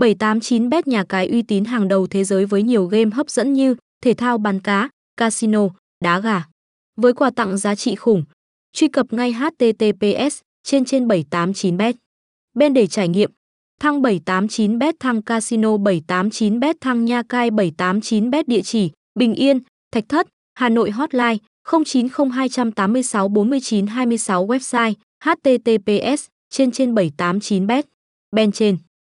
789bet nhà cái uy tín hàng đầu thế giới với nhiều game hấp dẫn như thể thao bắn cá, casino, đá gà. Với quà tặng giá trị khủng. Truy cập ngay https trên trên 789bet. Bên để trải nghiệm. Thăng 789bet thăng casino 789bet thăng nha cai 789bet địa chỉ Bình Yên, Thạch Thất, Hà Nội hotline 090286 49 26 website https trên trên 789bet. Bên trên